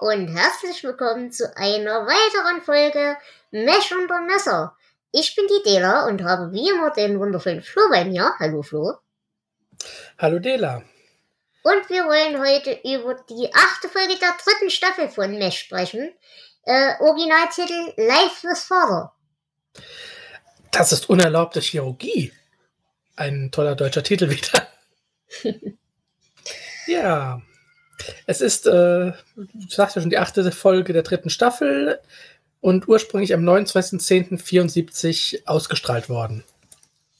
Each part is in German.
und herzlich willkommen zu einer weiteren Folge Mesh unter Messer. Ich bin die Dela und habe wie immer den wundervollen Flo bei mir. Hallo Flo. Hallo Dela. Und wir wollen heute über die achte Folge der dritten Staffel von Mesh sprechen. Äh, Originaltitel Life with Father. Das ist unerlaubte Chirurgie. Ein toller deutscher Titel wieder. ja. Es ist, äh, du sagst ja schon, die achte Folge der dritten Staffel und ursprünglich am 29.10.74 ausgestrahlt worden.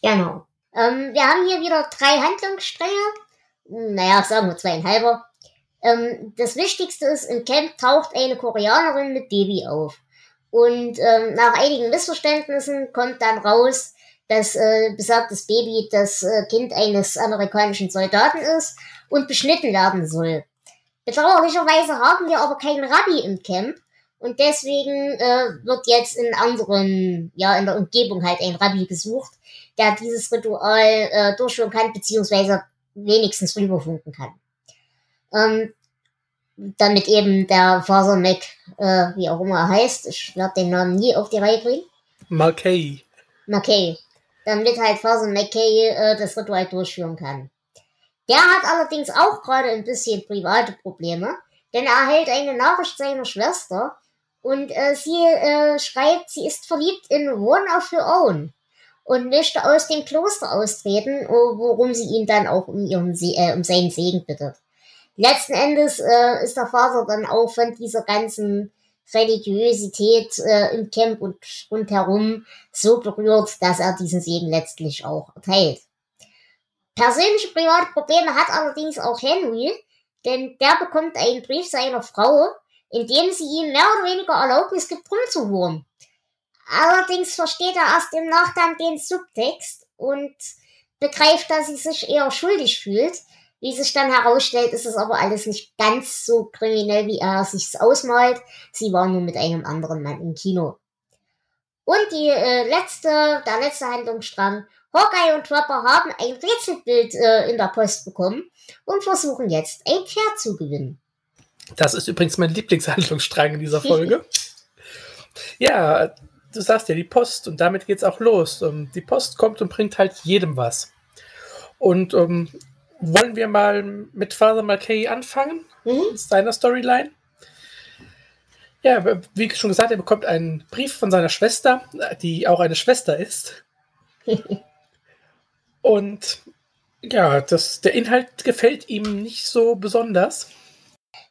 Genau. Ähm, wir haben hier wieder drei Handlungsstränge. Naja, sagen wir zweieinhalber. Ähm, das Wichtigste ist, im Camp taucht eine Koreanerin mit Baby auf. Und ähm, nach einigen Missverständnissen kommt dann raus, dass äh, besagtes Baby das äh, Kind eines amerikanischen Soldaten ist und beschnitten werden soll. Bedauerlicherweise haben wir aber keinen Rabbi im Camp. Und deswegen äh, wird jetzt in anderen, ja, in der Umgebung halt ein Rabbi gesucht, der dieses Ritual äh, durchführen kann, beziehungsweise wenigstens rüberfunken kann. Ähm, damit eben der Father Mac, äh, wie auch immer er heißt, ich werde den Namen nie auf die Reihe kriegen. Markay. Markay. Damit halt Father McKay äh, das Ritual durchführen kann. Der hat allerdings auch gerade ein bisschen private Probleme, denn er erhält eine Nachricht seiner Schwester und äh, sie äh, schreibt, sie ist verliebt in One of Her Own und möchte aus dem Kloster austreten, worum sie ihn dann auch um, ihren Se äh, um seinen Segen bittet. Letzten Endes äh, ist der Vater dann auch von dieser ganzen Religiosität äh, im Camp und rundherum so berührt, dass er diesen Segen letztlich auch erteilt. Persönliche private Probleme hat allerdings auch Henry, denn der bekommt einen Brief seiner Frau, in dem sie ihm mehr oder weniger Erlaubnis gibt, rumzuwurmen. Allerdings versteht er erst im Nachgang den Subtext und begreift, dass sie sich eher schuldig fühlt. Wie sich dann herausstellt, ist es aber alles nicht ganz so kriminell, wie er sich's ausmalt. Sie war nur mit einem anderen Mann im Kino. Und die äh, letzte, der letzte Handlungsstrang Hawkeye und Trapper haben ein Rätselbild äh, in der Post bekommen und versuchen jetzt ein Pferd zu gewinnen. Das ist übrigens mein Lieblingshandlungsstrang in dieser Folge. ja, du sagst ja die Post und damit geht's auch los. Ähm, die Post kommt und bringt halt jedem was. Und ähm, wollen wir mal mit Father McKay anfangen? Mhm. Seiner Storyline? Ja, wie schon gesagt, er bekommt einen Brief von seiner Schwester, die auch eine Schwester ist. Und ja, das, der Inhalt gefällt ihm nicht so besonders.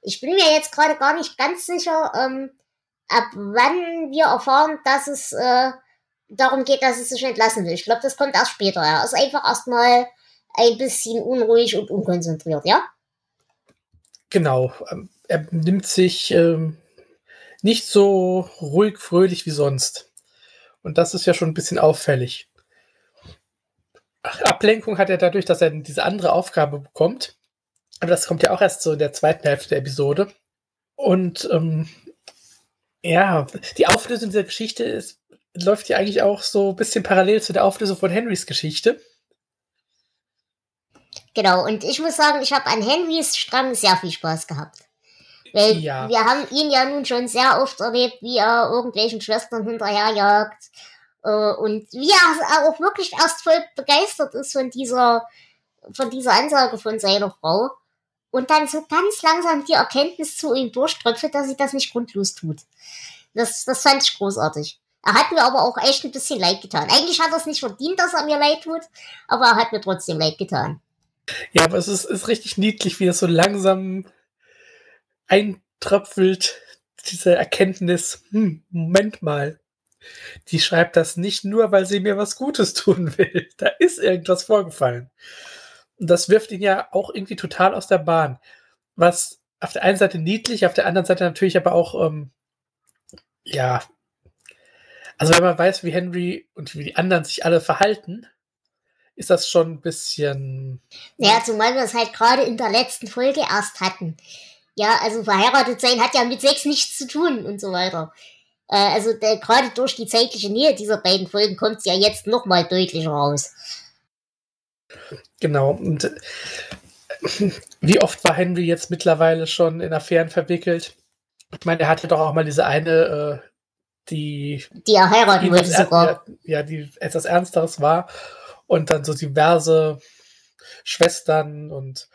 Ich bin mir jetzt gerade gar nicht ganz sicher, ähm, ab wann wir erfahren, dass es äh, darum geht, dass es sich entlassen will. Ich glaube, das kommt erst später. Er ist einfach erstmal ein bisschen unruhig und unkonzentriert, ja? Genau. Ähm, er nimmt sich ähm, nicht so ruhig, fröhlich wie sonst. Und das ist ja schon ein bisschen auffällig. Ablenkung hat er dadurch, dass er diese andere Aufgabe bekommt. Aber das kommt ja auch erst so in der zweiten Hälfte der Episode. Und ähm, ja, die Auflösung dieser Geschichte ist, läuft ja eigentlich auch so ein bisschen parallel zu der Auflösung von Henrys Geschichte. Genau, und ich muss sagen, ich habe an Henrys Strang sehr viel Spaß gehabt. Weil ja. wir haben ihn ja nun schon sehr oft erlebt, wie er irgendwelchen Schwestern hinterherjagt äh, und wie er auch wirklich erst voll begeistert ist von dieser, von dieser Ansage von seiner Frau. Und dann so ganz langsam die Erkenntnis zu ihm durchtröpfelt, dass sie das nicht grundlos tut. Das, das fand ich großartig. Er hat mir aber auch echt ein bisschen leid getan. Eigentlich hat er es nicht verdient, dass er mir leid tut, aber er hat mir trotzdem leid getan. Ja, aber es ist, ist richtig niedlich, wie das so langsam eintröpfelt, diese Erkenntnis. Hm, Moment mal die schreibt das nicht nur, weil sie mir was Gutes tun will. Da ist irgendwas vorgefallen. Das wirft ihn ja auch irgendwie total aus der Bahn. Was auf der einen Seite niedlich, auf der anderen Seite natürlich aber auch, ähm, ja, also wenn man weiß, wie Henry und wie die anderen sich alle verhalten, ist das schon ein bisschen. Naja, zumal wir es halt gerade in der letzten Folge erst hatten. Ja, also verheiratet sein hat ja mit Sex nichts zu tun und so weiter. Äh, also gerade durch die zeitliche Nähe dieser beiden Folgen kommt es ja jetzt nochmal deutlicher raus. Genau. Und wie oft war Henry jetzt mittlerweile schon in Affären verwickelt? Ich meine, er hatte doch auch mal diese eine, äh, die. Die er heiraten wollte sogar. Ja, die etwas Ernsteres war. Und dann so diverse Schwestern und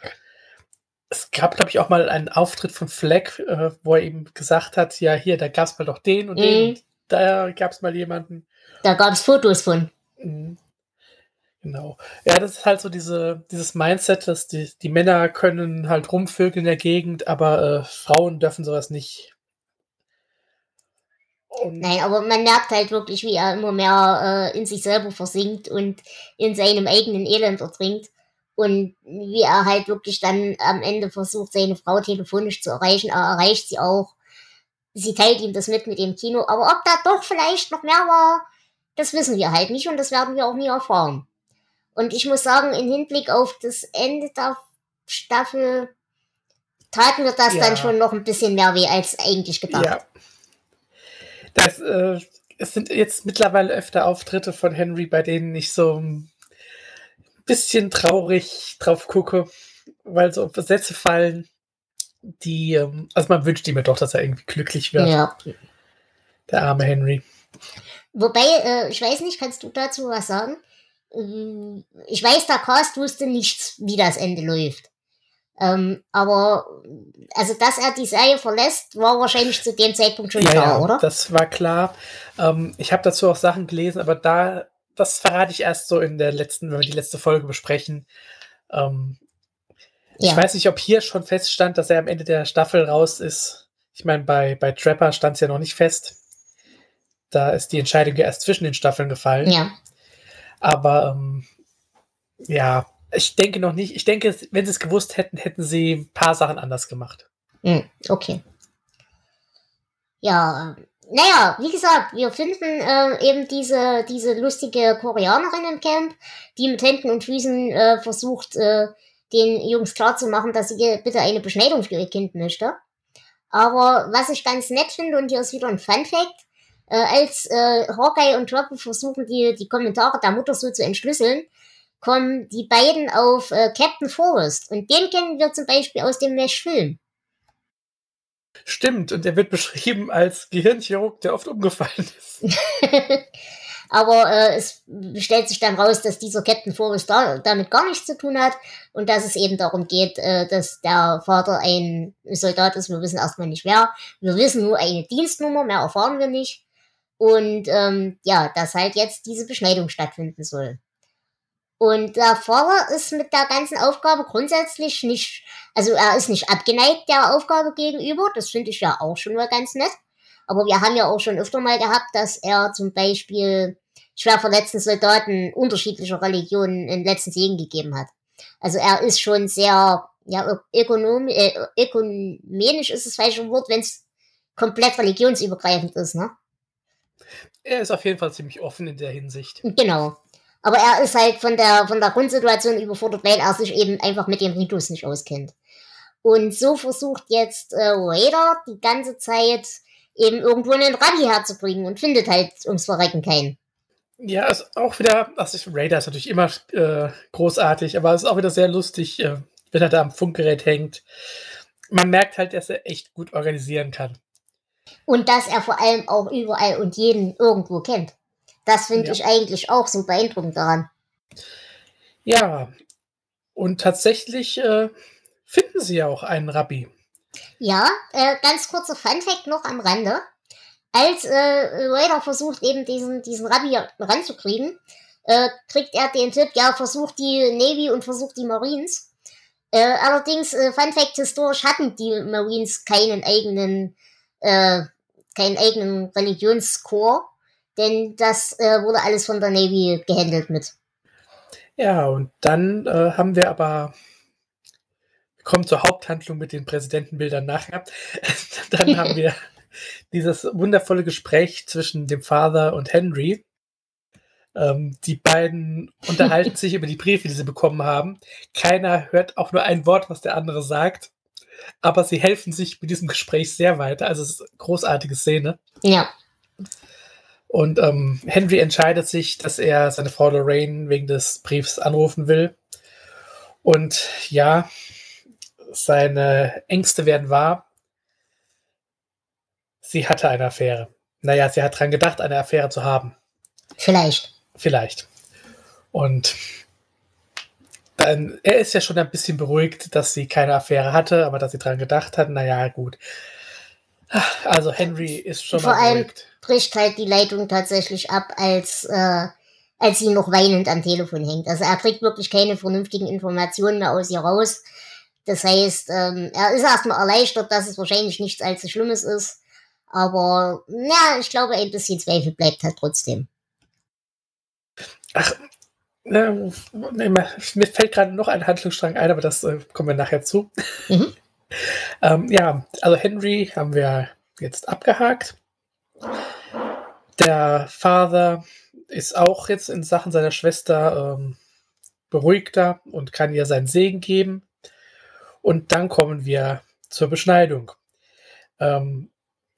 es gab, glaube ich, auch mal einen Auftritt von Fleck, äh, wo er eben gesagt hat, ja, hier, da gab es mal doch den und mhm. den, und da gab es mal jemanden. Da gab es Fotos von. Mhm. Genau. Ja, das ist halt so diese, dieses Mindset, dass die, die Männer können halt rumvögeln in der Gegend, aber äh, Frauen dürfen sowas nicht. Und Nein, aber man merkt halt wirklich, wie er immer mehr äh, in sich selber versinkt und in seinem eigenen Elend ertrinkt. Und wie er halt wirklich dann am Ende versucht, seine Frau telefonisch zu erreichen. Er erreicht sie auch. Sie teilt ihm das mit mit dem Kino. Aber ob da doch vielleicht noch mehr war, das wissen wir halt nicht und das werden wir auch nie erfahren. Und ich muss sagen, im Hinblick auf das Ende der Staffel tat mir das ja. dann schon noch ein bisschen mehr weh als eigentlich gedacht. Ja. Das, äh, es sind jetzt mittlerweile öfter Auftritte von Henry, bei denen ich so ein bisschen traurig drauf gucke, weil so Sätze fallen, die, ähm, also man wünscht ihm ja doch, dass er irgendwie glücklich wird. Ja. Der arme Henry. Wobei, äh, ich weiß nicht, kannst du dazu was sagen? Ich weiß, der Cast wusste nichts, wie das Ende läuft. Ähm, aber also, dass er die Serie verlässt, war wahrscheinlich zu dem Zeitpunkt schon ja, klar, ja, oder? Das war klar. Ähm, ich habe dazu auch Sachen gelesen, aber da, das verrate ich erst so in der letzten, wenn wir die letzte Folge besprechen. Ähm, ja. Ich weiß nicht, ob hier schon feststand, dass er am Ende der Staffel raus ist. Ich meine, bei, bei Trapper stand es ja noch nicht fest. Da ist die Entscheidung ja erst zwischen den Staffeln gefallen. Ja. Aber ähm, ja, ich denke noch nicht. Ich denke, wenn sie es gewusst hätten, hätten sie ein paar Sachen anders gemacht. Hm, okay. Ja, naja, wie gesagt, wir finden äh, eben diese, diese lustige Koreanerin im Camp, die mit Händen und Füßen äh, versucht, äh, den Jungs klarzumachen, dass sie bitte eine Beschneidung für ihr Kind möchte. Aber was ich ganz nett finde, und hier ist wieder ein Fun Fact, äh, als äh, Hawkeye und Robin versuchen, die, die Kommentare der Mutter so zu entschlüsseln, kommen die beiden auf äh, Captain Forrest. Und den kennen wir zum Beispiel aus dem Mesh-Film. Stimmt, und er wird beschrieben als Gehirnchirurg, der oft umgefallen ist. Aber äh, es stellt sich dann raus, dass dieser Captain Forrest da, damit gar nichts zu tun hat und dass es eben darum geht, äh, dass der Vater ein Soldat ist. Wir wissen erstmal nicht wer. Wir wissen nur eine Dienstnummer, mehr erfahren wir nicht. Und ähm, ja, dass halt jetzt diese Beschneidung stattfinden soll. Und der Vater ist mit der ganzen Aufgabe grundsätzlich nicht, also er ist nicht abgeneigt der Aufgabe gegenüber, das finde ich ja auch schon mal ganz nett. Aber wir haben ja auch schon öfter mal gehabt, dass er zum Beispiel schwer verletzten Soldaten unterschiedlicher Religionen einen letzten Segen gegeben hat. Also er ist schon sehr, ja, ökonom, äh, ökumenisch ist das falsche Wort, wenn es komplett religionsübergreifend ist, ne? Er ist auf jeden Fall ziemlich offen in der Hinsicht. Genau. Aber er ist halt von der, von der Grundsituation überfordert, weil er sich eben einfach mit dem Ritus nicht auskennt. Und so versucht jetzt äh, Raider die ganze Zeit eben irgendwo einen Rabbi herzubringen und findet halt ums Verrecken keinen. Ja, ist auch wieder, also Raider ist natürlich immer äh, großartig, aber es ist auch wieder sehr lustig, äh, wenn er da am Funkgerät hängt. Man merkt halt, dass er echt gut organisieren kann. Und dass er vor allem auch überall und jeden irgendwo kennt. Das finde ja. ich eigentlich auch so beeindruckend daran. Ja, und tatsächlich äh, finden sie ja auch einen Rabbi. Ja, äh, ganz kurzer Funfact noch am Rande. Als äh, Raider versucht, eben diesen, diesen Rabbi ranzukriegen, äh, kriegt er den Tipp, ja, versucht die Navy und versucht die Marines. Äh, allerdings, äh, Fun Fact, historisch hatten die Marines keinen eigenen äh, keinen eigenen Religionschor, denn das äh, wurde alles von der Navy gehandelt mit. Ja, und dann äh, haben wir aber, wir kommen zur Haupthandlung mit den Präsidentenbildern nachher. dann haben wir dieses wundervolle Gespräch zwischen dem Vater und Henry. Ähm, die beiden unterhalten sich über die Briefe, die sie bekommen haben. Keiner hört auch nur ein Wort, was der andere sagt. Aber sie helfen sich mit diesem Gespräch sehr weiter. Also es ist eine großartige Szene. Ja. Und ähm, Henry entscheidet sich, dass er seine Frau Lorraine wegen des Briefs anrufen will. Und ja, seine Ängste werden wahr. Sie hatte eine Affäre. Naja, sie hat dran gedacht, eine Affäre zu haben. Vielleicht. Vielleicht. Und dann, er ist ja schon ein bisschen beruhigt, dass sie keine Affäre hatte, aber dass sie dran gedacht hat, naja, gut. Also Henry ist schon Vor allem beruhigt. bricht halt die Leitung tatsächlich ab, als, äh, als sie noch weinend am Telefon hängt. Also er kriegt wirklich keine vernünftigen Informationen mehr aus ihr raus. Das heißt, ähm, er ist erstmal erleichtert, dass es wahrscheinlich nichts allzu Schlimmes ist. Aber ja, ich glaube, ein bisschen Zweifel bleibt halt trotzdem. Ach, äh, nee, mir fällt gerade noch ein Handlungsstrang ein, aber das äh, kommen wir nachher zu. Mhm. ähm, ja, also Henry haben wir jetzt abgehakt. Der Vater ist auch jetzt in Sachen seiner Schwester ähm, beruhigter und kann ihr seinen Segen geben. Und dann kommen wir zur Beschneidung. Ähm,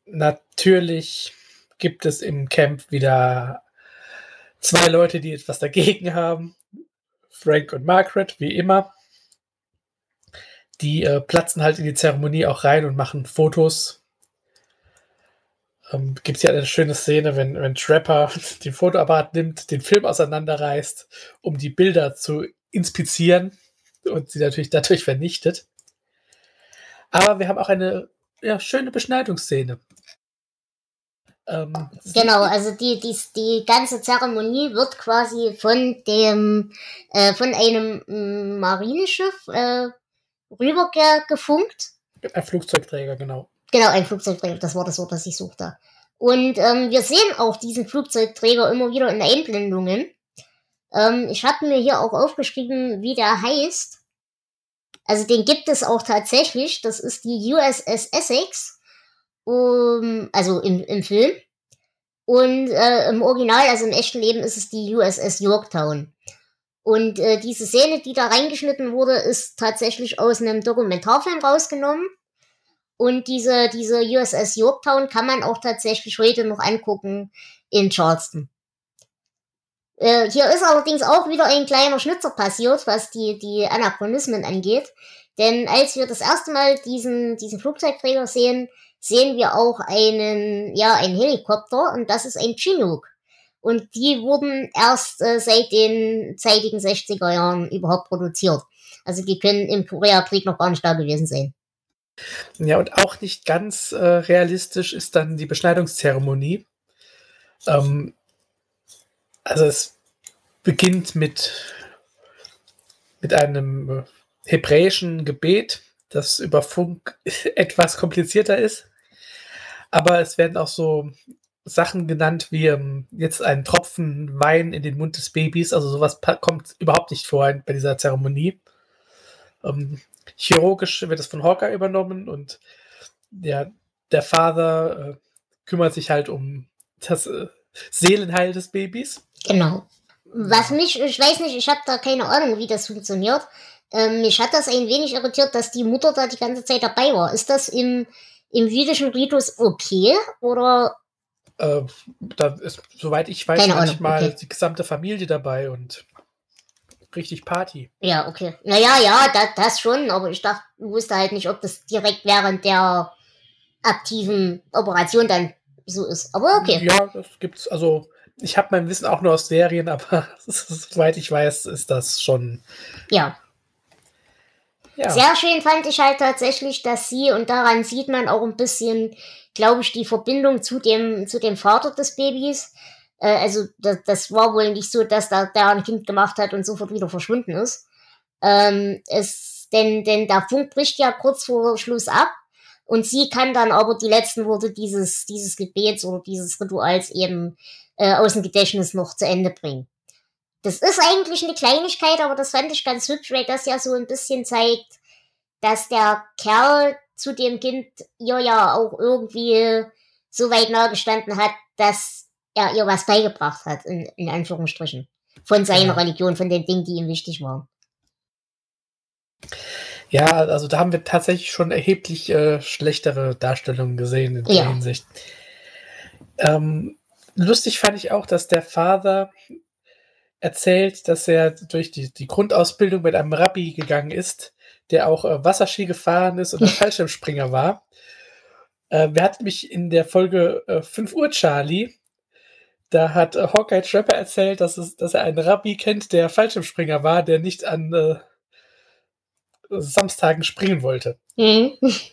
natürlich gibt es im Camp wieder zwei Leute, die etwas dagegen haben. Frank und Margaret, wie immer. Die äh, platzen halt in die Zeremonie auch rein und machen Fotos. Ähm, Gibt es ja eine schöne Szene, wenn, wenn Trapper den Fotoapparat nimmt, den Film auseinanderreißt, um die Bilder zu inspizieren und sie natürlich dadurch vernichtet. Aber wir haben auch eine ja, schöne Beschneidungsszene. Ähm, genau, also die, die, die ganze Zeremonie wird quasi von dem, äh, von einem mm, Marineschiff äh, rübergefunkt. Ein Flugzeugträger, genau. Genau, ein Flugzeugträger, das war das Wort, das ich suchte. Und ähm, wir sehen auch diesen Flugzeugträger immer wieder in Einblendungen. Ähm, ich hatte mir hier auch aufgeschrieben, wie der heißt. Also den gibt es auch tatsächlich. Das ist die USS Essex um, also im, im Film. Und äh, im Original, also im echten Leben, ist es die USS Yorktown. Und äh, diese Szene, die da reingeschnitten wurde, ist tatsächlich aus einem Dokumentarfilm rausgenommen. Und diese, diese USS Yorktown kann man auch tatsächlich heute noch angucken in Charleston. Äh, hier ist allerdings auch wieder ein kleiner Schnitzer passiert, was die, die Anachronismen angeht. Denn als wir das erste Mal diesen, diesen Flugzeugträger sehen, sehen wir auch einen, ja, einen Helikopter und das ist ein Chinook. Und die wurden erst äh, seit den zeitigen 60er Jahren überhaupt produziert. Also die können im Koreakrieg noch gar nicht da gewesen sein. Ja, und auch nicht ganz äh, realistisch ist dann die Beschneidungszeremonie. Ähm, also es beginnt mit, mit einem äh, hebräischen Gebet, das über Funk etwas komplizierter ist. Aber es werden auch so Sachen genannt wie ähm, jetzt ein Tropfen Wein in den Mund des Babys. Also sowas kommt überhaupt nicht vor bei dieser Zeremonie. Ähm, chirurgisch wird es von Hawker übernommen und ja, der Vater äh, kümmert sich halt um das äh, Seelenheil des Babys. Genau. Was mich, ich weiß nicht, ich habe da keine Ahnung, wie das funktioniert. Ähm, mich hat das ein wenig irritiert, dass die Mutter da die ganze Zeit dabei war. Ist das im im jüdischen Ritus okay oder? Äh, da ist, soweit ich weiß, Keine manchmal okay. die gesamte Familie dabei und richtig Party. Ja, okay. Naja, ja, das, das schon, aber ich dachte, wusste halt nicht, ob das direkt während der aktiven Operation dann so ist. Aber okay. Ja, das gibt's, also ich habe mein Wissen auch nur aus Serien, aber soweit ich weiß, ist das schon. Ja. Ja. Sehr schön fand ich halt tatsächlich, dass sie, und daran sieht man auch ein bisschen, glaube ich, die Verbindung zu dem, zu dem Vater des Babys. Äh, also, das, das war wohl nicht so, dass da der ein Kind gemacht hat und sofort wieder verschwunden ist. Ähm, es, denn, denn der Funk bricht ja kurz vor Schluss ab. Und sie kann dann aber die letzten Worte dieses, dieses Gebets oder dieses Rituals eben äh, aus dem Gedächtnis noch zu Ende bringen. Das ist eigentlich eine Kleinigkeit, aber das fand ich ganz hübsch, weil das ja so ein bisschen zeigt, dass der Kerl zu dem Kind ihr ja auch irgendwie so weit nahe gestanden hat, dass er ihr was beigebracht hat, in, in Anführungsstrichen. Von seiner. Religion, von den Dingen, die ihm wichtig waren. Ja, also da haben wir tatsächlich schon erheblich äh, schlechtere Darstellungen gesehen in der ja. Hinsicht. Ähm, lustig fand ich auch, dass der Vater erzählt, dass er durch die, die Grundausbildung mit einem Rabbi gegangen ist, der auch äh, Wasserski gefahren ist und ein Fallschirmspringer war. Äh, wer hat mich in der Folge äh, 5 Uhr Charlie, da hat äh, Hawkeye Trapper erzählt, dass, es, dass er einen Rabbi kennt, der Fallschirmspringer war, der nicht an äh, Samstagen springen wollte. Mhm.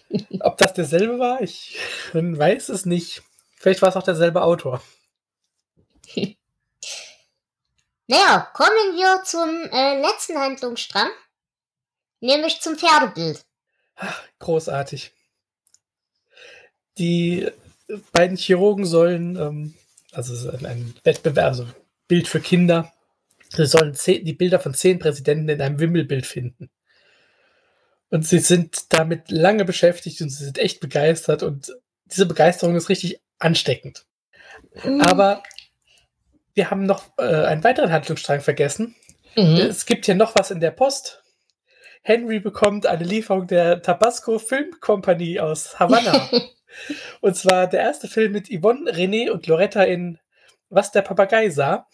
Ob das derselbe war, ich weiß es nicht. Vielleicht war es auch derselbe Autor. Naja, kommen wir zum äh, letzten Handlungsstrang, nämlich zum Pferdebild. Ach, großartig. Die beiden Chirurgen sollen, ähm, also ein Wettbewerb, also Bild für Kinder, sie sollen zehn, die Bilder von zehn Präsidenten in einem Wimmelbild finden. Und sie sind damit lange beschäftigt und sie sind echt begeistert und diese Begeisterung ist richtig ansteckend. Mhm. Aber wir haben noch äh, einen weiteren Handlungsstrang vergessen. Mhm. Es gibt hier noch was in der Post. Henry bekommt eine Lieferung der Tabasco Film Company aus Havanna. und zwar der erste Film mit Yvonne, René und Loretta in Was der Papagei sah.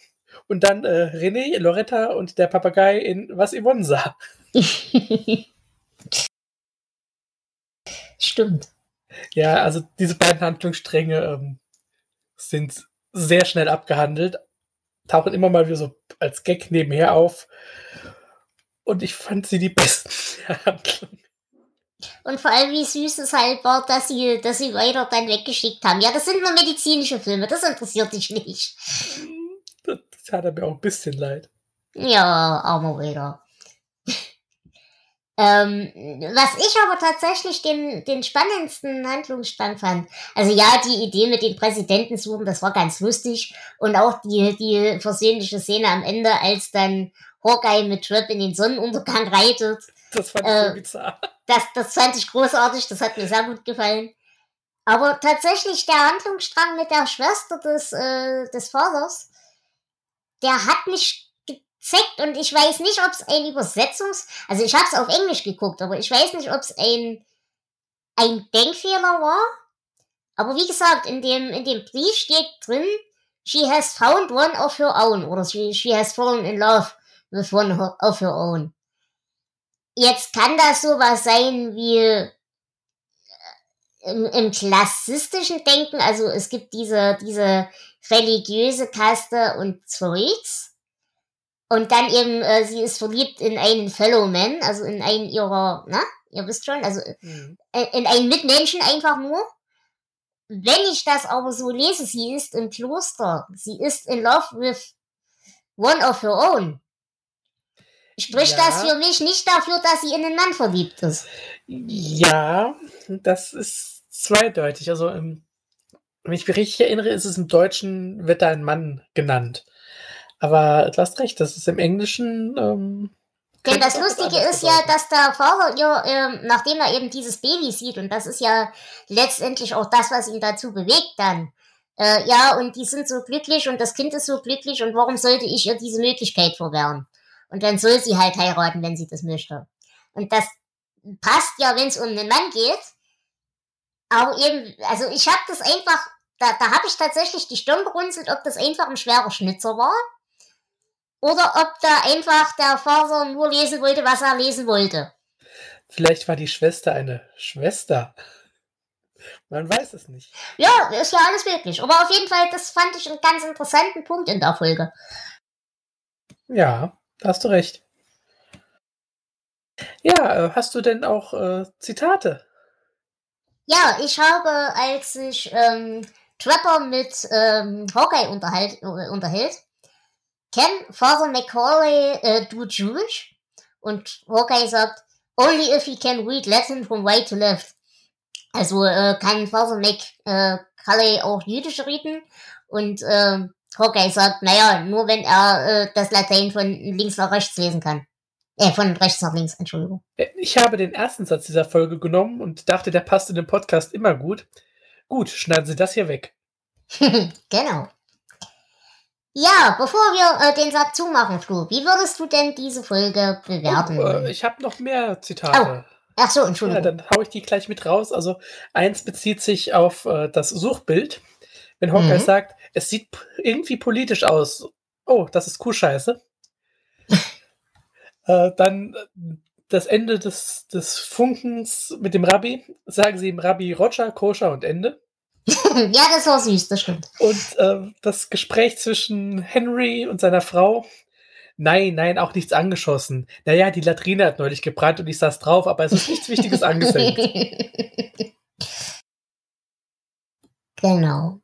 Und dann äh, René, Loretta und der Papagei in Was Yvonne sah. Stimmt. Ja, also diese beiden Handlungsstränge ähm, sind sehr schnell abgehandelt, tauchen immer mal wieder so als Gag nebenher auf. Und ich fand sie die besten Handlungen. Und vor allem, wie süß es halt war, dass sie, dass sie weiter dann weggeschickt haben. Ja, das sind nur medizinische Filme, das interessiert dich nicht. Das hat er mir auch ein bisschen leid. Ja, armer wieder. Ähm, was ich aber tatsächlich den, den spannendsten Handlungsstrang fand, also ja, die Idee mit den Präsidenten suchen, das war ganz lustig und auch die, die versöhnliche Szene am Ende, als dann Hawkeye mit Trip in den Sonnenuntergang reitet. Das fand ich äh, so bizarr. Das, das fand ich großartig, das hat mir sehr gut gefallen. Aber tatsächlich der Handlungsstrang mit der Schwester des, äh, des Vaters, der hat mich gezeckt und ich weiß nicht, ob es ein Übersetzungs... Also ich habe es auf Englisch geguckt, aber ich weiß nicht, ob es ein, ein Denkfehler war. Aber wie gesagt, in dem, in dem Brief steht drin, she has found one of her own oder she, she has fallen in love with one of her own. Jetzt kann das sowas sein wie äh, im, im klassistischen Denken, also es gibt diese, diese religiöse Kaste und Zeugs. Und dann eben, äh, sie ist verliebt in einen Fellowman, also in einen ihrer, na, ihr wisst schon, also mhm. äh, in einen Mitmenschen einfach nur. Wenn ich das aber so lese, sie ist im Kloster, sie ist in love with one of her own. Spricht ja. das für mich nicht dafür, dass sie in einen Mann verliebt ist? Ja, das ist zweideutig. Also, wenn ich mich richtig erinnere, ist es im Deutschen, wird da ein Mann genannt. Aber du hast recht, das ist im Englischen. Ähm, denn das Lustige ist ja, dass der Vater ihr, äh, nachdem er eben dieses Baby sieht, und das ist ja letztendlich auch das, was ihn dazu bewegt dann, äh, ja, und die sind so glücklich und das Kind ist so glücklich und warum sollte ich ihr diese Möglichkeit verwehren? Und dann soll sie halt heiraten, wenn sie das möchte. Und das passt ja, wenn es um einen Mann geht. Aber eben, also ich habe das einfach, da, da habe ich tatsächlich die Stirn gerunzelt, ob das einfach ein schwerer Schnitzer war oder ob da einfach der Vater nur lesen wollte, was er lesen wollte. Vielleicht war die Schwester eine Schwester. Man weiß es nicht. Ja, ist ja alles möglich. Aber auf jeden Fall, das fand ich einen ganz interessanten Punkt in der Folge. Ja, da hast du recht. Ja, äh, hast du denn auch äh, Zitate? Ja, ich habe, als sich ähm, Trapper mit ähm, Hawkeye unterhalt, äh, unterhält, Can Father Macaulay uh, do Jewish? Und Hawkeye sagt, only if he can read Latin from right to left. Also äh, kann Father Macaulay auch Jüdisch reden. Und äh, Hawkeye sagt, naja, nur wenn er äh, das Latein von links nach rechts lesen kann. Äh, von rechts nach links, Entschuldigung. Äh, ich habe den ersten Satz dieser Folge genommen und dachte, der passt in den Podcast immer gut. Gut, schneiden Sie das hier weg. genau. Ja, bevor wir äh, den Sack zumachen, Flo, wie würdest du denn diese Folge bewerten? Oh, äh, ich habe noch mehr Zitate. Oh. Ach so, Entschuldigung. Ja, dann hau ich die gleich mit raus. Also eins bezieht sich auf äh, das Suchbild. Wenn Hawkeye mhm. sagt, es sieht irgendwie politisch aus. Oh, das ist Kuhscheiße. äh, dann äh, das Ende des, des Funkens mit dem Rabbi. Sagen sie ihm Rabbi Roger, Koscher und Ende. ja, das war süß, das stimmt. Und äh, das Gespräch zwischen Henry und seiner Frau. Nein, nein, auch nichts angeschossen. Naja, die Latrine hat neulich gebrannt und ich saß drauf, aber es ist nichts Wichtiges angesenkt. genau.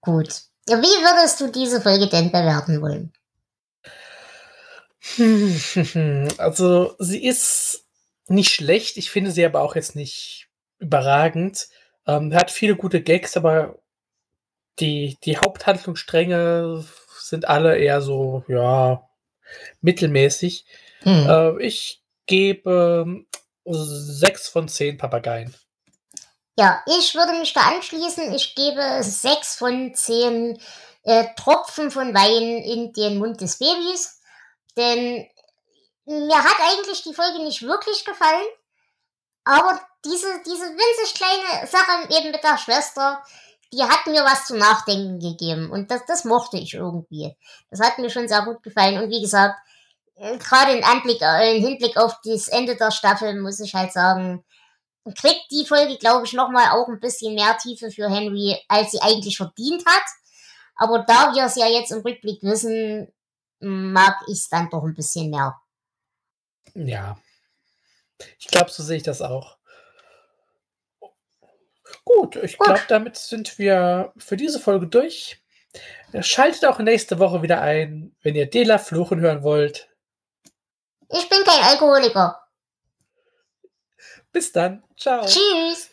Gut. Wie würdest du diese Folge denn bewerten wollen? Also, sie ist nicht schlecht. Ich finde sie aber auch jetzt nicht überragend. Ähm, hat viele gute Gags, aber die, die Haupthandlungsstränge sind alle eher so, ja, mittelmäßig. Hm. Äh, ich gebe sechs von zehn Papageien. Ja, ich würde mich da anschließen. Ich gebe sechs von zehn äh, Tropfen von Wein in den Mund des Babys. Denn mir hat eigentlich die Folge nicht wirklich gefallen. Aber diese, diese winzig kleine Sache eben mit der Schwester, die hat mir was zu nachdenken gegeben. Und das, das mochte ich irgendwie. Das hat mir schon sehr gut gefallen. Und wie gesagt, äh, gerade im Anblick, äh, im Hinblick auf das Ende der Staffel muss ich halt sagen, kriegt die Folge, glaube ich, nochmal auch ein bisschen mehr Tiefe für Henry, als sie eigentlich verdient hat. Aber da wir es ja jetzt im Rückblick wissen, mag ich es dann doch ein bisschen mehr. Ja. Ich glaube, so sehe ich das auch. Gut, ich glaube, damit sind wir für diese Folge durch. Schaltet auch nächste Woche wieder ein, wenn ihr Dela fluchen hören wollt. Ich bin kein Alkoholiker. Bis dann. Ciao. Tschüss.